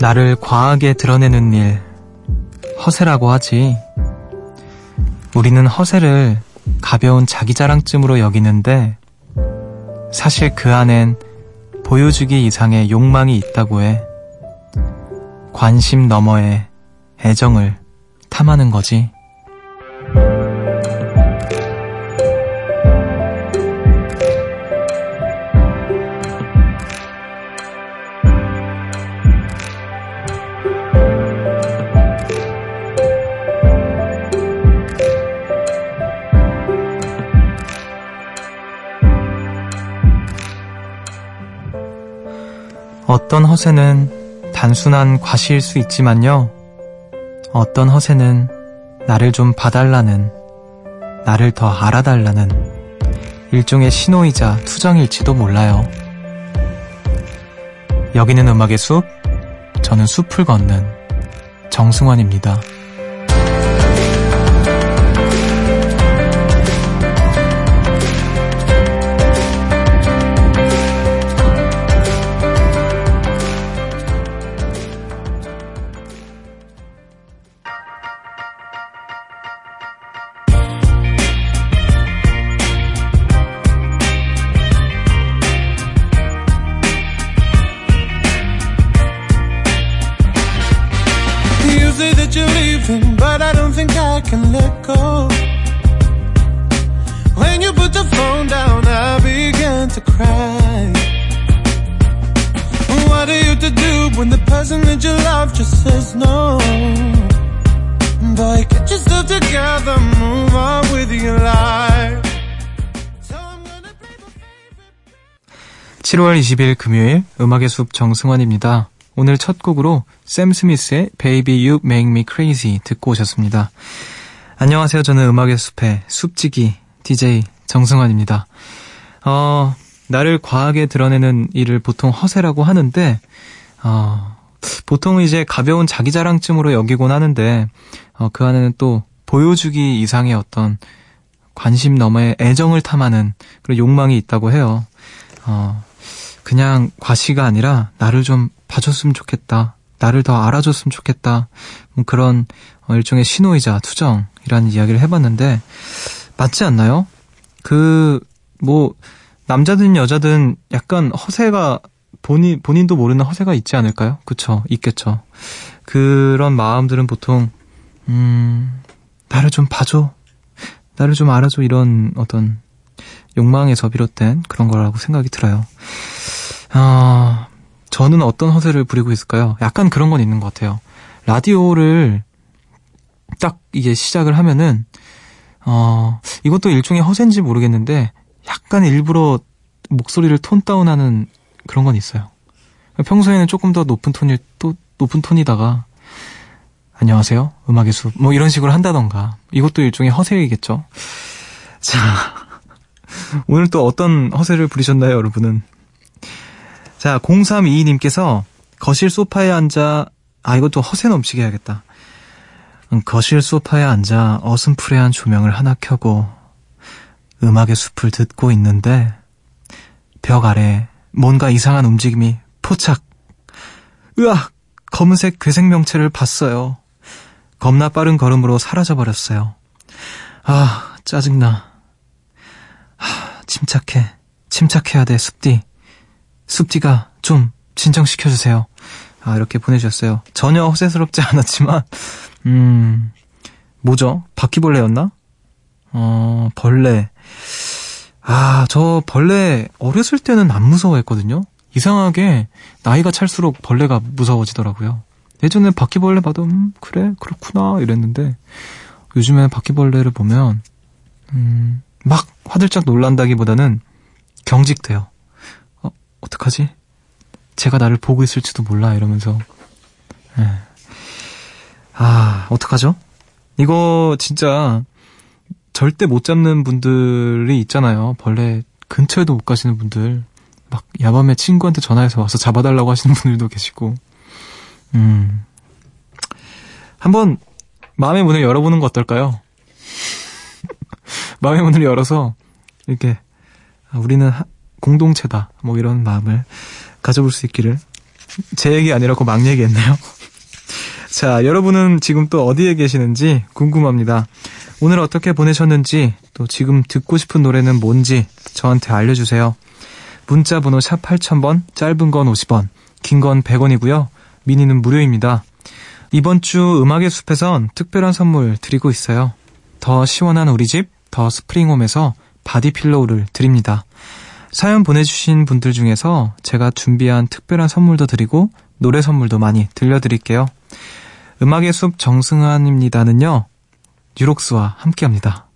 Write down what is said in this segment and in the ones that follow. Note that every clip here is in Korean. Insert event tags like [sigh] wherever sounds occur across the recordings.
나를 과하게 드러내는 일, 허세라고 하지. 우리는 허세를 가벼운 자기 자랑쯤으로 여기는데, 사실 그 안엔 보여주기 이상의 욕망이 있다고 해. 관심 너머의 애정을 탐하는 거지. 어떤 허세는 단순한 과시일 수 있지만요. 어떤 허세는 나를 좀 봐달라는, 나를 더 알아달라는 일종의 신호이자 투정일지도 몰라요. 여기는 음악의 숲, 저는 숲을 걷는 정승환입니다. Say that you're leaving, but I don't think I can let go. When you put the phone down, I began to cry. What are you to do when the person that you love just says no? Boy, get yourself together, move on with your life. So I'm gonna play my favorite. 7월 20일 금요일 음악의 숲 정승환입니다. 오늘 첫 곡으로 샘 스미스의 Baby You Make Me Crazy 듣고 오셨습니다. 안녕하세요. 저는 음악의 숲의 숲지기 DJ 정승환입니다. 어, 나를 과하게 드러내는 일을 보통 허세라고 하는데, 어, 보통 이제 가벼운 자기 자랑쯤으로 여기곤 하는데, 어, 그 안에는 또 보여주기 이상의 어떤 관심 너머의 애정을 탐하는 그런 욕망이 있다고 해요. 어, 그냥 과시가 아니라 나를 좀 봐줬으면 좋겠다. 나를 더 알아줬으면 좋겠다. 뭐 그런 어, 일종의 신호이자 투정이라는 이야기를 해봤는데 맞지 않나요? 그 뭐 남자든 여자든 약간 허세가 본인 본인도 모르는 허세가 있지 않을까요? 그쵸? 있겠죠. 그런 마음들은 보통 음 나를 좀 봐줘, 나를 좀 알아줘 이런 어떤 욕망에서 비롯된 그런 거라고 생각이 들어요. 아, 저는 어떤 허세를 부리고 있을까요? 약간 그런 건 있는 것 같아요. 라디오를 딱 이게 시작을 하면은, 어, 이것도 일종의 허세인지 모르겠는데, 약간 일부러 목소리를 톤 다운하는 그런 건 있어요. 평소에는 조금 더 높은 톤일, 또 높은 톤이다가, 안녕하세요. 음악의 숲. 뭐 이런 식으로 한다던가. 이것도 일종의 허세이겠죠. 자, 오늘 또 어떤 허세를 부리셨나요, 여러분은? 자, 0322님께서 거실 소파에 앉아, 아, 이것도 허세 넘치게 해야겠다. 음, 거실 소파에 앉아 어슴푸레한 조명을 하나 켜고 음악의 숲을 듣고 있는데 벽 아래 뭔가 이상한 움직임이 포착. 으악! 검은색 괴생 명체를 봤어요. 겁나 빠른 걸음으로 사라져버렸어요. 아, 짜증나. 하, 침착해. 침착해야 돼, 숲디. 숲디가 좀 진정시켜주세요. 아, 이렇게 보내주셨어요. 전혀 허세스럽지 [laughs] 않았지만, 음, 뭐죠? 바퀴벌레였나? 어, 벌레. 아, 저 벌레 어렸을 때는 안 무서워했거든요? 이상하게 나이가 찰수록 벌레가 무서워지더라고요. 예전에 바퀴벌레 봐도, 음, 그래, 그렇구나, 이랬는데, 요즘에 바퀴벌레를 보면, 음, 막 화들짝 놀란다기보다는 경직돼요. 어, 어떡하지? 제가 나를 보고 있을지도 몰라, 이러면서. 예. 아, 어떡하죠? 이거 진짜 절대 못 잡는 분들이 있잖아요. 벌레 근처에도 못 가시는 분들. 막 야밤에 친구한테 전화해서 와서 잡아달라고 하시는 분들도 계시고. 음. 한번 마음의 문을 열어보는 거 어떨까요? [laughs] 마음의 문을 열어서 이렇게 아, 우리는 하- 공동체다 뭐 이런 마음을 가져볼 수 있기를 제 얘기 아니라 고 막 얘기했네요. [laughs] 자, 여러분은 지금 또 어디에 계시는지 궁금합니다. 오늘 어떻게 보내셨는지, 또 지금 듣고 싶은 노래는 뭔지 저한테 알려주세요. 문자 번호 샵 8000번, 짧은 건 50원, 긴 건 100원이고요. 미니는 무료입니다. 이번 주 음악의 숲에선 특별한 선물 드리고 있어요. 더 시원한 우리 집, 더 스프링홈에서 바디필로우를 드립니다. 사연 보내주신 분들 중에서 제가 준비한 특별한 선물도 드리고 노래 선물도 많이 들려드릴게요. 음악의 숲 정승환입니다는요. 유록스와 함께 합니다.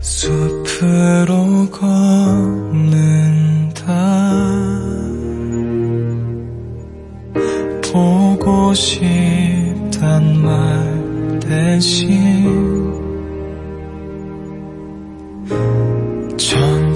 숲으로 걷는다 보고 싶단 말 대신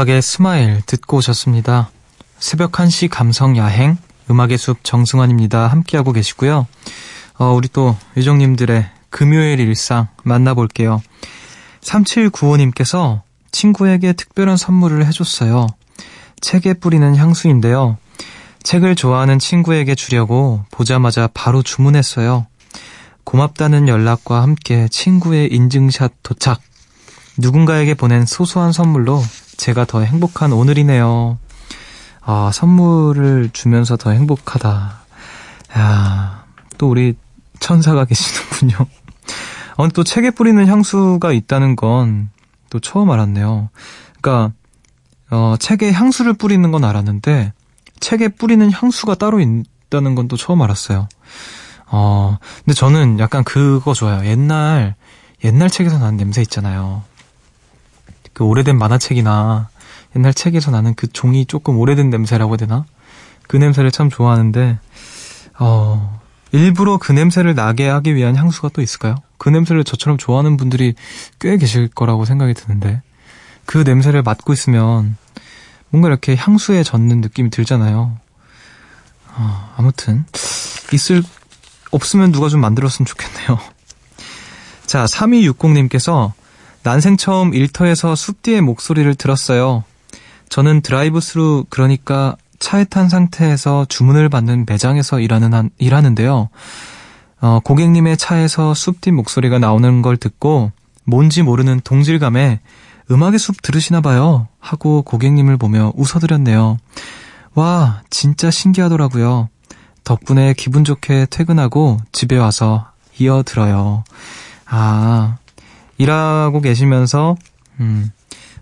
존박의 스마일 듣고 오셨습니다. 새벽 1시 감성 야행 음악의 숲 정승환입니다. 함께하고 계시고요. 어, 우리 또 요정님들의 금요일 일상 만나볼게요. 3795님께서 친구에게 특별한 선물을 해줬어요. 책에 뿌리는 향수인데요. 책을 좋아하는 친구에게 주려고 보자마자 바로 주문했어요. 고맙다는 연락과 함께 친구의 인증샷 도착. 누군가에게 보낸 소소한 선물로 제가 더 행복한 오늘이네요. 아, 선물을 주면서 더 행복하다. 야, 또 우리 천사가 계시는군요. 어, 또 책에 뿌리는 향수가 있다는 건 또 처음 알았네요. 그러니까 어, 책에 향수를 뿌리는 건 알았는데 책에 뿌리는 향수가 따로 있다는 건 또 처음 알았어요. 어, 근데 저는 약간 그거 좋아요. 옛날 옛날 책에서 나는 냄새 있잖아요. 그 오래된 만화책이나 옛날 책에서 나는 그 종이 조금 오래된 냄새라고 해야 되나? 그 냄새를 참 좋아하는데, 어, 일부러 그 냄새를 나게 하기 위한 향수가 또 있을까요? 그 냄새를 저처럼 좋아하는 분들이 꽤 계실 거라고 생각이 드는데, 그 냄새를 맡고 있으면 뭔가 이렇게 향수에 젖는 느낌이 들잖아요. 어, 아무튼, 있을, 없으면 누가 좀 만들었으면 좋겠네요. [laughs] 자, 3260님께서 난생 처음 일터에서 숲디의 목소리를 들었어요. 저는 드라이브 스루 그러니까 차에 탄 상태에서 주문을 받는 매장에서 일하는 한, 일하는데요. 어, 고객님의 차에서 숲디 목소리가 나오는 걸 듣고 뭔지 모르는 동질감에 음악의 숲 들으시나 봐요 하고 고객님을 보며 웃어드렸네요. 와, 진짜 신기하더라고요. 덕분에 기분 좋게 퇴근하고 집에 와서 이어 들어요. 아, 일하고 계시면서 음,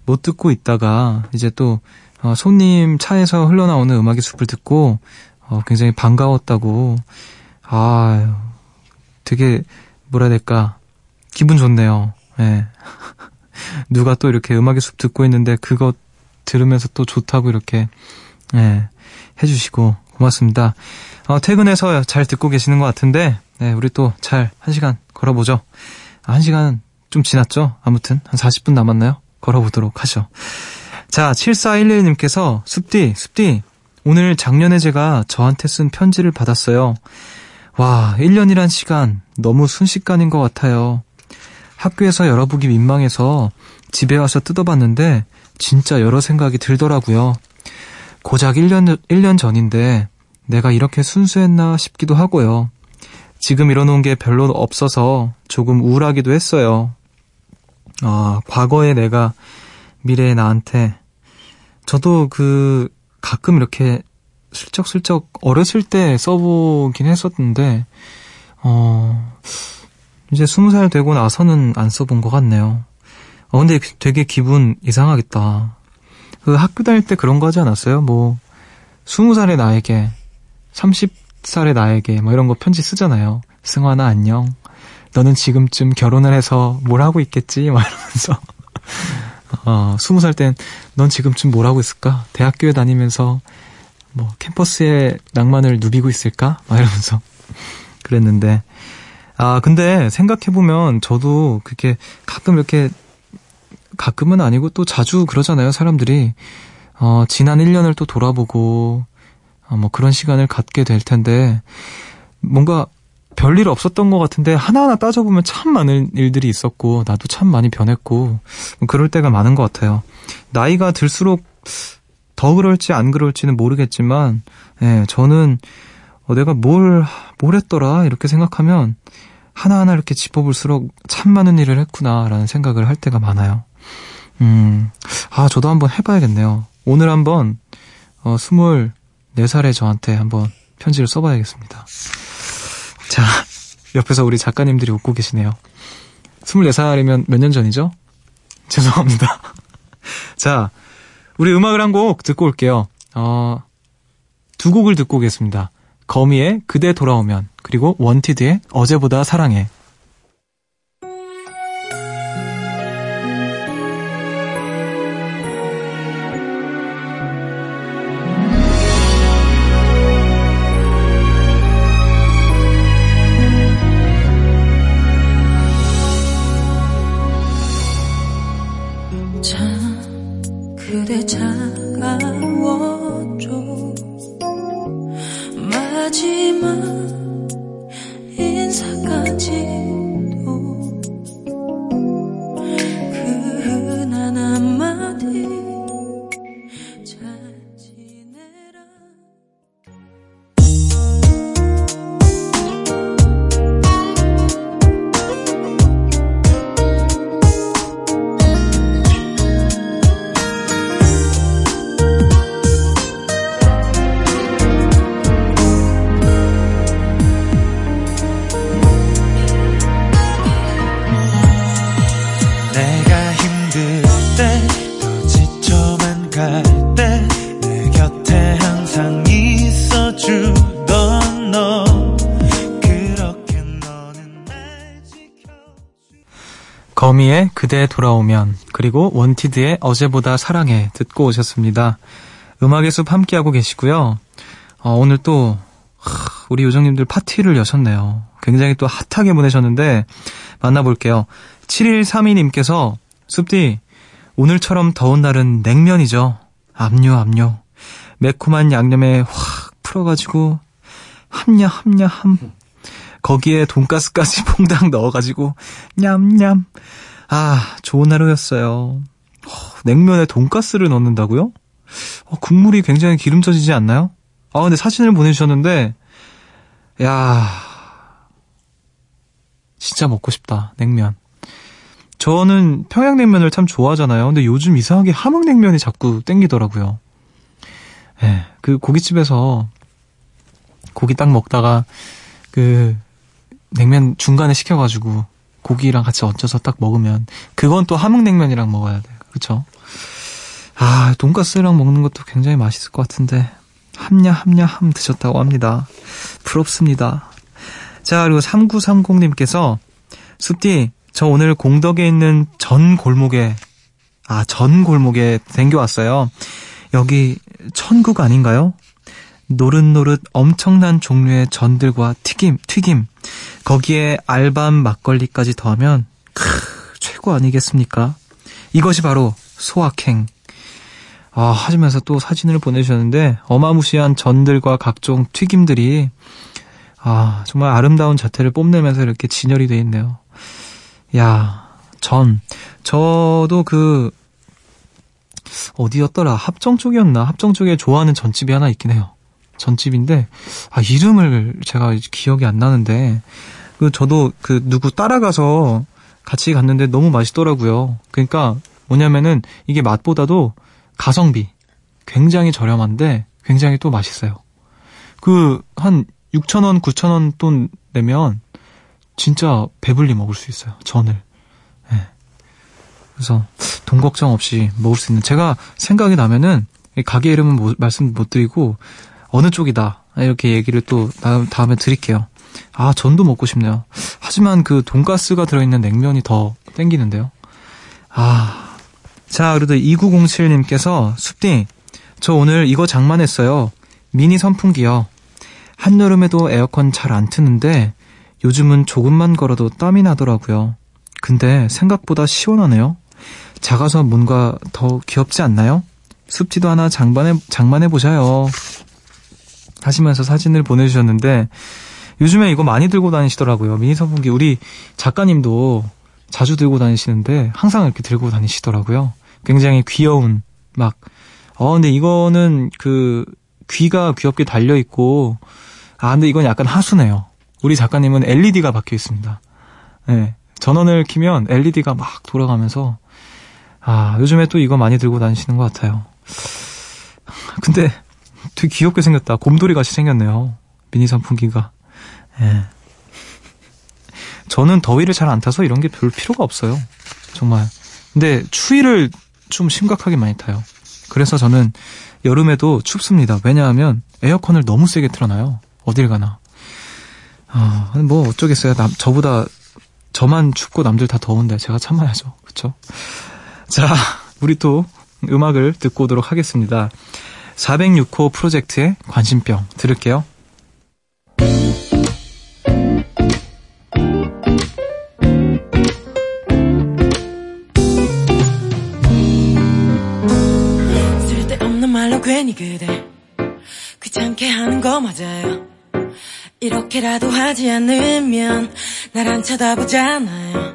못 듣고 있다가 이제 또 어, 손님 차에서 흘러나오는 음악의 숲을 듣고 어, 굉장히 반가웠다고 아 되게 뭐라 해야 될까 기분 좋네요. 예. [laughs] 누가 또 이렇게 음악의 숲 듣고 있는데 그거 들으면서 또 좋다고 이렇게 예, 해주시고 고맙습니다. 어, 퇴근해서 잘 듣고 계시는 것 같은데 네, 우리 또 잘 한 시간 걸어보죠. 아, 한 시간 좀 지났죠? 아무튼 한 40분 남았나요? 걸어보도록 하죠. 자, 7411님께서 숲디, 숲디, 오늘 작년에 제가 저한테 쓴 편지를 받았어요. 와, 1년이란 시간 너무 순식간인 것 같아요. 학교에서 열어보기 민망해서 집에 와서 뜯어봤는데 진짜 여러 생각이 들더라고요. 고작 1년, 1년 전인데 내가 이렇게 순수했나 싶기도 하고요. 지금 이뤄놓은 게 별로 없어서 조금 우울하기도 했어요. 아, 과거에 내가 미래의 나한테 저도 그 가끔 이렇게 슬쩍슬쩍 어렸을 때 써보긴 했었는데 어, 이제 스무 살 되고 나서는 안 써본 것 같네요. 어, 근데 되게 기분 이상하겠다. 그 학교 다닐 때 그런 거 하지 않았어요? 뭐, 스무 살의 나에게, 삼십 살의 나에게, 뭐 이런 거 편지 쓰잖아요. 승환아, 안녕. 너는 지금쯤 결혼을 해서 뭘 하고 있겠지? 막 이러면서. 어, 스무 살 땐 넌 지금쯤 뭘 하고 있을까? 대학교에 다니면서 뭐 캠퍼스의 낭만을 누비고 있을까? 막 이러면서 [laughs] 그랬는데 아 근데 생각해 보면 저도 그렇게 가끔 이렇게 가끔은 아니고 또 자주 그러잖아요 사람들이 어 지난 1년을 또 돌아보고 어, 뭐 그런 시간을 갖게 될 텐데 뭔가 별일 없었던 것 같은데 하나하나 따져보면 참 많은 일들이 있었고 나도 참 많이 변했고 그럴 때가 많은 것 같아요. 나이가 들수록 더 그럴지 안 그럴지는 모르겠지만 예, 저는 어, 내가 뭘, 뭘 했더라 이렇게 생각하면 하나하나 이렇게 짚어볼수록 참 많은 일을 했구나라는 생각을 할 때가 많아요. 음, 아, 저도 한번 해봐야겠네요. 오늘 한번, 어, 24살의 저한테 한번 편지를 써봐야겠습니다. 자, 옆에서 우리 작가님들이 웃고 계시네요. 24살이면 몇 년 전이죠? [laughs] 죄송합니다. 자, 우리 음악을 한 곡 듣고 올게요. 어, 두 곡을 듣고 오겠습니다. 거미의 그대 돌아오면, 그리고 원티드의 어제보다 사랑해. 인사 거미의 그대 돌아오면 그리고 원티드의 어제보다 사랑해 듣고 오셨습니다. 음악의 숲 함께하고 계시고요. 어, 오늘 또 하, 우리 요정님들 파티를 여셨네요. 굉장히 또 핫하게 보내셨는데 만나볼게요. 7132님께서 숲디 오늘처럼 더운 날은 냉면이죠. 압류 압류. 매콤한 양념에 확 풀어가지고 함냐 함냐 함. 거기에 돈가스까지 [laughs] 퐁당 넣어가지고 냠냠. 아 좋은 하루였어요. 어, 냉면에 돈가스를 넣는다고요? 어, 국물이 굉장히 기름져지지 않나요? 아 근데 사진을 보내주셨는데 야 진짜 먹고 싶다 냉면. 저는 평양냉면을 참 좋아하잖아요. 근데 요즘 이상하게 함흥냉면이 자꾸 땡기더라고요. 예, 그 고깃집에서 고기 딱 먹다가 그 냉면 중간에 시켜가지고 고기랑 같이 얹어서 딱 먹으면 그건 또 함흥냉면이랑 먹어야 돼요. 그쵸? 아, 돈가스랑 먹는 것도 굉장히 맛있을 것 같은데 함냐 함냐 함 드셨다고 합니다. 부럽습니다. 자, 그리고 3930님께서 숲디, 저 오늘 공덕에 있는 전 골목에 아, 전 골목에 댕겨왔어요. 여기 천국 아닌가요? 노릇노릇 엄청난 종류의 전들과 튀김, 튀김. 거기에 알밤 막걸리까지 더하면 크, 최고 아니겠습니까? 이것이 바로 소확행. 아, 하시면서 또 사진을 보내주셨는데 어마무시한 전들과 각종 튀김들이 아, 정말 아름다운 자태를 뽐내면서 이렇게 진열이 돼 있네요. 야, 전. 저도 그 어디였더라? 합정 쪽이었나? 합정 쪽에 좋아하는 전집이 하나 있긴 해요. 전집인데 아 이름을 제가 기억이 안 나는데 그 저도 그 누구 따라가서 같이 갔는데 너무 맛있더라고요. 그러니까 뭐냐면은 이게 맛보다도 가성비 굉장히 저렴한데 굉장히 또 맛있어요. 그 한 6,000원, 9,000원 돈 내면 진짜 배불리 먹을 수 있어요. 전을. 예. 그래서 돈 걱정 없이 먹을 수 있는 제가 생각이 나면은 이 가게 이름은 못- 말씀 못 드리고 어느 쪽이다 이렇게 얘기를 또 나- 다음에 드릴게요. 아 전도 먹고 싶네요. 하지만 그 돈가스가 들어있는 냉면이 더 땡기는데요. 아, 자 그래도 2907님께서 숲디 저 오늘 이거 장만했어요. 미니 선풍기요. 한여름에도 에어컨 잘 안 트는데 요즘은 조금만 걸어도 땀이 나더라고요. 근데 생각보다 시원하네요. 작아서 뭔가 더 귀엽지 않나요? 습지도 하나 장만해, 장만해 보자요. 하시면서 사진을 보내주셨는데, 요즘에 이거 많이 들고 다니시더라고요. 미니 선풍기. 우리 작가님도 자주 들고 다니시는데, 항상 이렇게 들고 다니시더라고요. 굉장히 귀여운, 막, 어, 근데 이거는 그, 귀가 귀엽게 달려 있고, 아, 근데 이건 약간 하수네요. 우리 작가님은 LED가 박혀 있습니다. 네. 전원을 키면 LED가 막 돌아가면서, 아, 요즘에 또 이거 많이 들고 다니시는 것 같아요. 근데 되게 귀엽게 생겼다. 곰돌이 같이 생겼네요. 미니 선풍기가. 예. 저는 더위를 잘 안 타서 이런 게 별 필요가 없어요. 정말. 근데 추위를 좀 심각하게 많이 타요. 그래서 저는 여름에도 춥습니다. 왜냐하면 에어컨을 너무 세게 틀어놔요. 어딜 가나. 아, 뭐 어쩌겠어요. 남, 저보다 저만 춥고 남들 다 더운데 제가 참아야죠. 그쵸? 자, 우리 또 음악을 듣고 오도록 하겠습니다. 406호 프로젝트의 관심병 들을게요. 쓸데없는 말로 괜히 그대 귀찮게 하는 거 맞아요 이렇게라도 하지 않으면 날안 쳐다보잖아요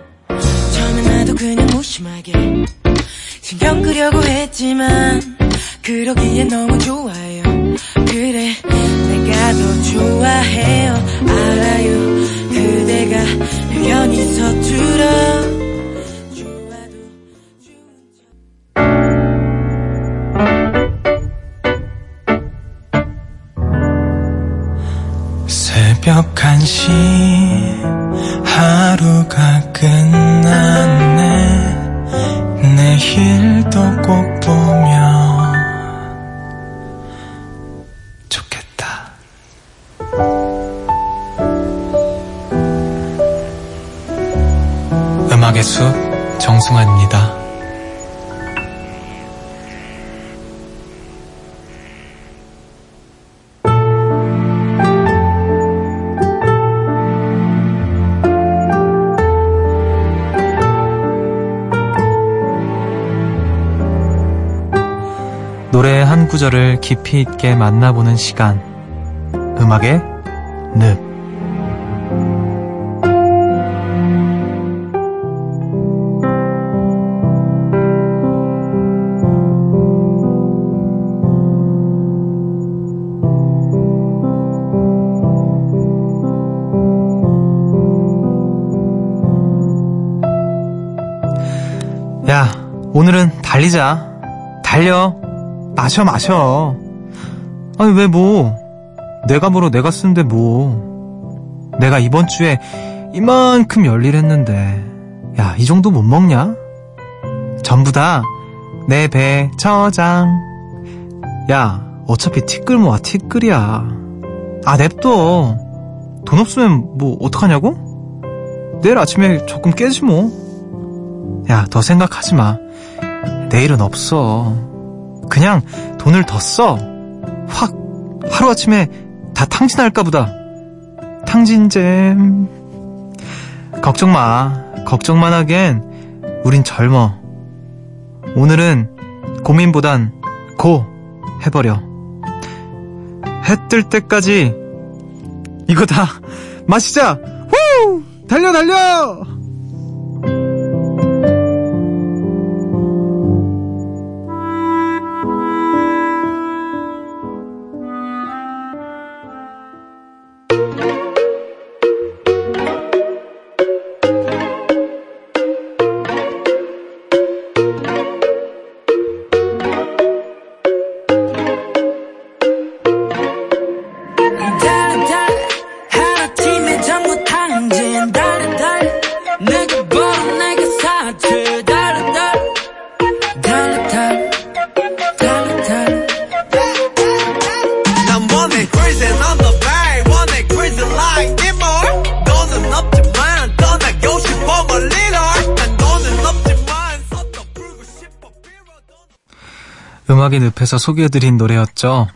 처음엔 나도 그냥 무심하게 신경 끄려고 했지만 그러기엔 너무 좋아요. 그래 내가 더 좋아해요. 알아요. 그대가 의견이 서툴어. 좋아도 좋은 척. 새벽 1시 하루가 끝났네. 내일도 꼭 음악의 숲 정승환입니다 노래의 한 구절을 깊이 있게 만나보는 시간. 음악의 늪. 달리자. 달려. 마셔, 마셔. 아니, 왜 뭐. 내가 뭐로 내가 쓰는데 뭐. 내가 이번 주에 이만큼 열일 했는데. 야, 이 정도 못 먹냐? 전부 다 내배 저장. 야, 어차피 티끌 모아, 티끌이야. 아, 냅둬. 돈 없으면 뭐, 어떡하냐고? 내일 아침에 조금 깨지 뭐. 야, 더 생각하지 마. 내일은 없어. 그냥 돈을 더 써. 확 하루아침에 다 탕진할까 보다. 탕진잼. 걱정 마. 걱정만 하겐 우린 젊어. 오늘은 고민보단 고 해버려. 해 뜰 때까지 이거 다 마시자. 후! 달려 달려! 늪에서 소개해드린 노래였죠.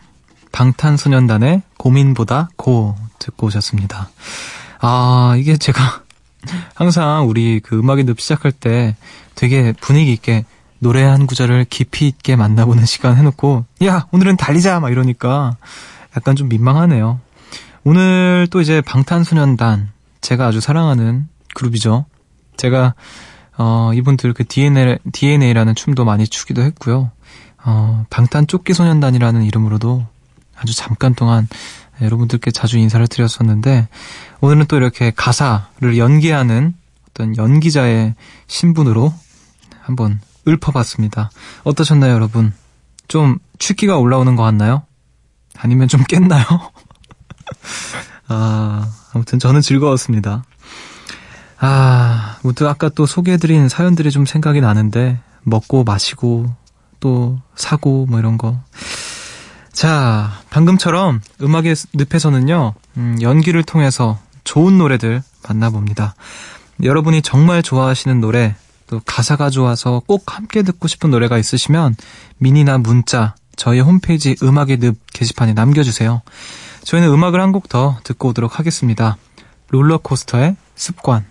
방탄소년단의 고민보다 고 듣고 오셨습니다. 아, 이게 제가 [laughs] 항상 우리 그 음악의 늪 시작할 때 되게 분위기 있게 노래 한 구절을 깊이 있게 만나보는 [laughs] 시간 해놓고, 야, 오늘은 달리자! 막 이러니까 약간 좀 민망하네요. 오늘 또 이제 방탄소년단, 제가 아주 사랑하는 그룹이죠. 제가, 어, 이분들 그 DNA, DNA라는 춤도 많이 추기도 했고요. 어, 방탄 쫓기 소년단이라는 이름으로도 아주 잠깐 동안 여러분들께 자주 인사를 드렸었는데, 오늘은 또 이렇게 가사를 연기하는 어떤 연기자의 신분으로 한번 읊어봤습니다. 어떠셨나요, 여러분? 좀 취기가 올라오는 것 같나요? 아니면 좀 깼나요? [laughs] 아, 아무튼 저는 즐거웠습니다. 아, 무튼 아까 또 소개해드린 사연들이 좀 생각이 나는데, 먹고 마시고, 또 사고, 뭐 이런 거. 자, 방금처럼 음악의 늪에서는요, 음, 연기를 통해서 좋은 노래들 만나봅니다. 여러분이 정말 좋아하시는 노래, 또 가사가 좋아서 꼭 함께 듣고 싶은 노래가 있으시면 미니나 문자 저희 홈페이지 음악의 늪 게시판에 남겨주세요. 저희는 음악을 한 곡 더 듣고 오도록 하겠습니다. 롤러코스터의 습관.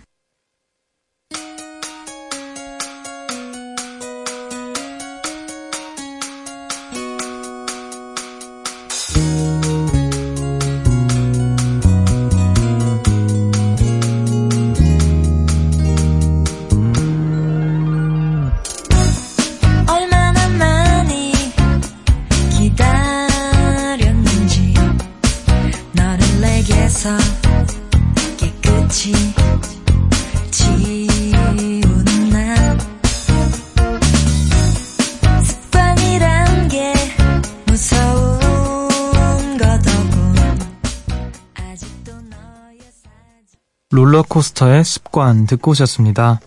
롤러코스터의 습관 듣고 오셨습니다.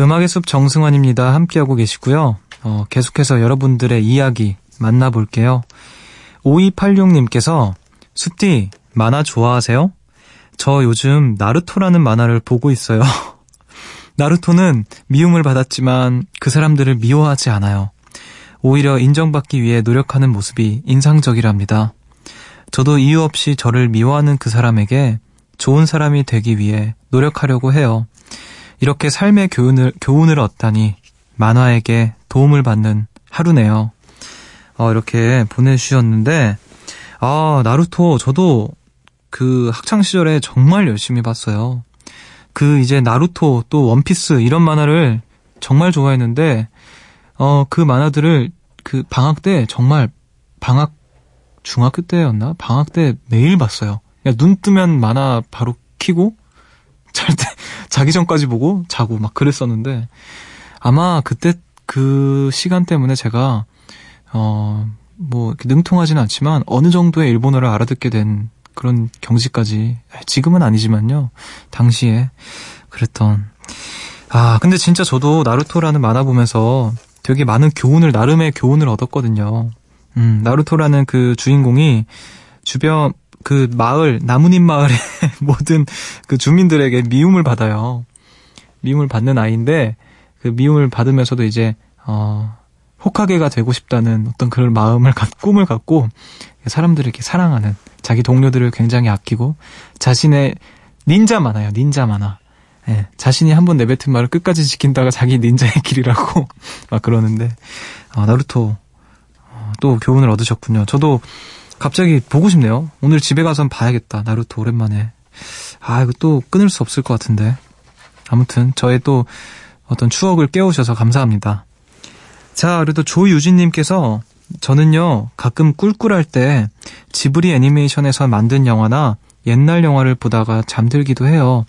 음악의 숲 정승환입니다. 함께하고 계시고요. 어, 계속해서 여러분들의 이야기 만나볼게요. 5286님께서 숲디 만화 좋아하세요? 저 요즘 나루토라는 만화를 보고 있어요. [laughs] 나루토는 미움을 받았지만 그 사람들을 미워하지 않아요. 오히려 인정받기 위해 노력하는 모습이 인상적이랍니다. 저도 이유 없이 저를 미워하는 그 사람에게 좋은 사람이 되기 위해 노력하려고 해요. 이렇게 삶의 교훈을, 교훈을 얻다니 만화에게 도움을 받는 하루네요. 어, 이렇게 보내주셨는데, 아, 나루토, 저도 그 학창시절에 정말 열심히 봤어요. 그 이제 나루토 또 원피스 이런 만화를 정말 좋아했는데, 어, 그 만화들을 그 방학 때 정말 방학 중학교 때였나? 방학 때 매일 봤어요. 그냥 눈 뜨면 만화 바로 키고 잘 때 [laughs] 자기 전까지 보고 자고 막 그랬었는데 아마 그때 그 시간 때문에 제가 어 뭐 능통하지는 않지만 어느 정도의 일본어를 알아듣게 된 그런 경지까지 지금은 아니지만요 당시에 그랬던 아 근데 진짜 저도 나루토라는 만화 보면서 되게 많은 교훈을 나름의 교훈을 얻었거든요. 음 나루토라는 그 주인공이 주변 그 마을 나무님 마을의 [laughs] 모든 그 주민들에게 미움을 받아요. 미움을 받는 아이인데 그 미움을 받으면서도 이제 어 호카게가 되고 싶다는 어떤 그런 마음을 갖 꿈을 갖고 사람들을 이렇게 사랑하는 자기 동료들을 굉장히 아끼고 자신의 닌자 만화요 닌자 만화. 예, 자신이 한 번 내뱉은 말을 끝까지 지킨다가 자기 닌자의 [laughs] 길이라고 [laughs] 막 그러는데 어, 나루토 어, 또 교훈을 얻으셨군요. 저도 갑자기 보고 싶네요. 오늘 집에 가서 한번 봐야겠다. 나루토 오랜만에. 아, 이거 또 끊을 수 없을 것 같은데. 아무튼 저의 또 어떤 추억을 깨우셔서 감사합니다. 자, 그래도 조유진님께서 저는요, 가끔 꿀꿀할 때 지브리 애니메이션에서 만든 영화나 옛날 영화를 보다가 잠들기도 해요.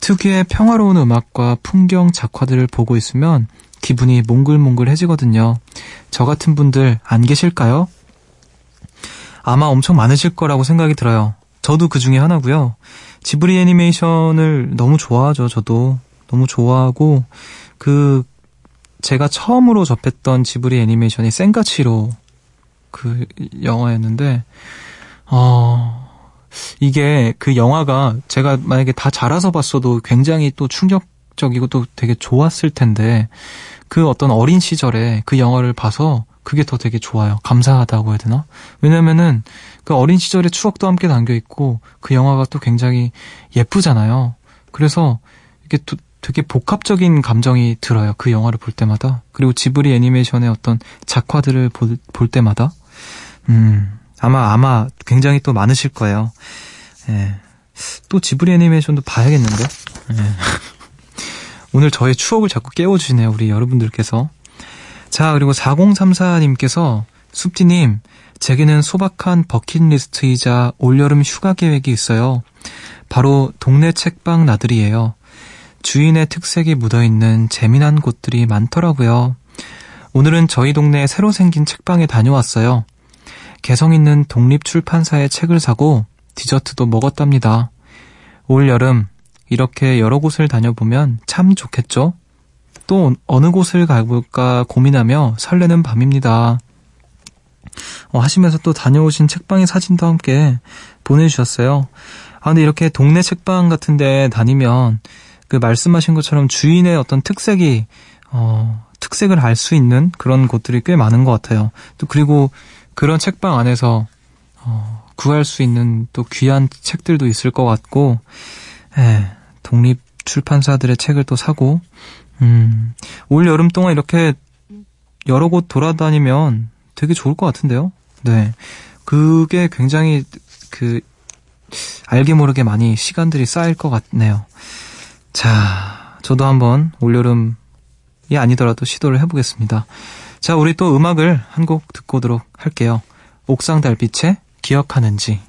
특유의 평화로운 음악과 풍경 작화들을 보고 있으면 기분이 몽글몽글해지거든요. 저 같은 분들 안 계실까요? 아마 엄청 많으실 거라고 생각이 들어요. 저도 그 중에 하나고요. 지브리 애니메이션을 너무 좋아하죠. 저도 너무 좋아하고 그 제가 처음으로 접했던 지브리 애니메이션이 센가치로 그 영화였는데 어 이게 그 영화가 제가 만약에 다 자라서 봤어도 굉장히 또 충격적이고 또 되게 좋았을 텐데 그 어떤 어린 시절에 그 영화를 봐서 그게 더 되게 좋아요. 감사하다고 해야 되나? 왜냐면은 그 어린 시절의 추억도 함께 담겨 있고 그 영화가 또 굉장히 예쁘잖아요. 그래서 이게 또 되게 복합적인 감정이 들어요. 그 영화를 볼 때마다. 그리고 지브리 애니메이션의 어떤 작화들을 볼, 볼 때마다. 음, 아마, 아마 굉장히 또 많으실 거예요. 예. 또 지브리 애니메이션도 봐야겠는데? 예. 오늘 저의 추억을 자꾸 깨워주시네요. 우리 여러분들께서. 자, 그리고 4034님께서 숲디님, 제게는 소박한 버킷리스트이자 올여름 휴가 계획이 있어요. 바로 동네 책방 나들이에요. 주인의 특색이 묻어있는 재미난 곳들이 많더라고요. 오늘은 저희 동네에 새로 생긴 책방에 다녀왔어요. 개성 있는 독립 출판사의 책을 사고 디저트도 먹었답니다. 올 여름 이렇게 여러 곳을 다녀보면 참 좋겠죠? 또 어느 곳을 가볼까 고민하며 설레는 밤입니다. 어, 하시면서 또 다녀오신 책방의 사진도 함께 보내주셨어요. 아, 근데 이렇게 동네 책방 같은 데 다니면 그 말씀하신 것처럼 주인의 어떤 특색이, 어, 특색을 알 수 있는 그런 곳들이 꽤 많은 것 같아요. 또 그리고 그런 책방 안에서, 어, 구할 수 있는 또 귀한 책들도 있을 것 같고, 예, 독립 출판사들의 책을 또 사고, 음, 올 여름 동안 이렇게 여러 곳 돌아다니면 되게 좋을 것 같은데요? 네. 그게 굉장히 그, 알게 모르게 많이 시간들이 쌓일 것 같네요. 자, 저도 한번 올여름이 아니더라도 시도를 해보겠습니다. 자, 우리 또 음악을 한 곡 듣고 오도록 할게요. 옥상 달빛의 기억하는지.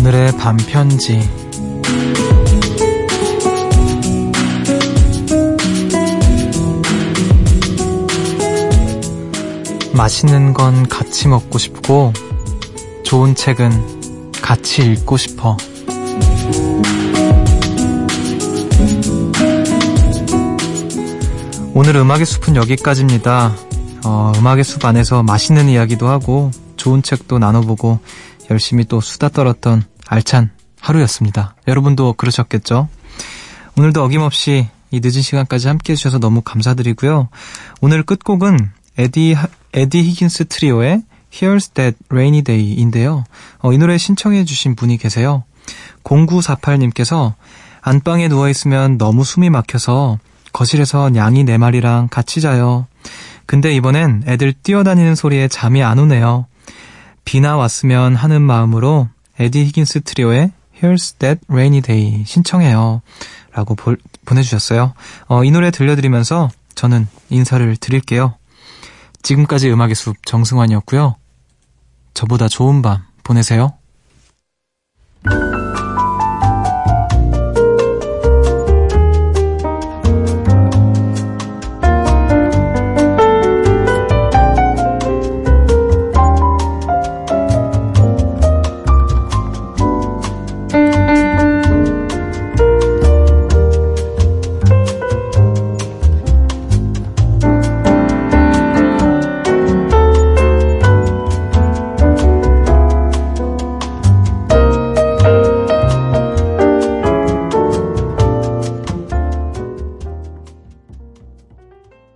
오늘의 밤편지. 맛있는 건 같이 먹고 싶고, 좋은 책은 같이 읽고 싶어. 오늘 음악의 숲은 여기까지입니다. 어, 음악의 숲 안에서 맛있는 이야기도 하고, 좋은 책도 나눠보고, 열심히 또 수다 떨었던 알찬 하루였습니다. 여러분도 그러셨겠죠? 오늘도 어김없이 이 늦은 시간까지 함께 해주셔서 너무 감사드리고요. 오늘 끝곡은 에디, 하- 에디 히긴스 트리오의 Here's That Rainy Day인데요. 어, 이 노래 신청해주신 분이 계세요. 0948님께서 안방에 누워있으면 너무 숨이 막혀서 거실에서 냥이 네 마리랑 같이 자요. 근데 이번엔 애들 뛰어다니는 소리에 잠이 안 오네요. 비나 왔으면 하는 마음으로 에디 히긴스 트리오의 Here's That Rainy Day 신청해요. 라고 볼- 보내주셨어요. 어, 이 노래 들려드리면서 저는 인사를 드릴게요. 지금까지 음악의 숲 정승환이었고요. 저보다 좋은 밤 보내세요.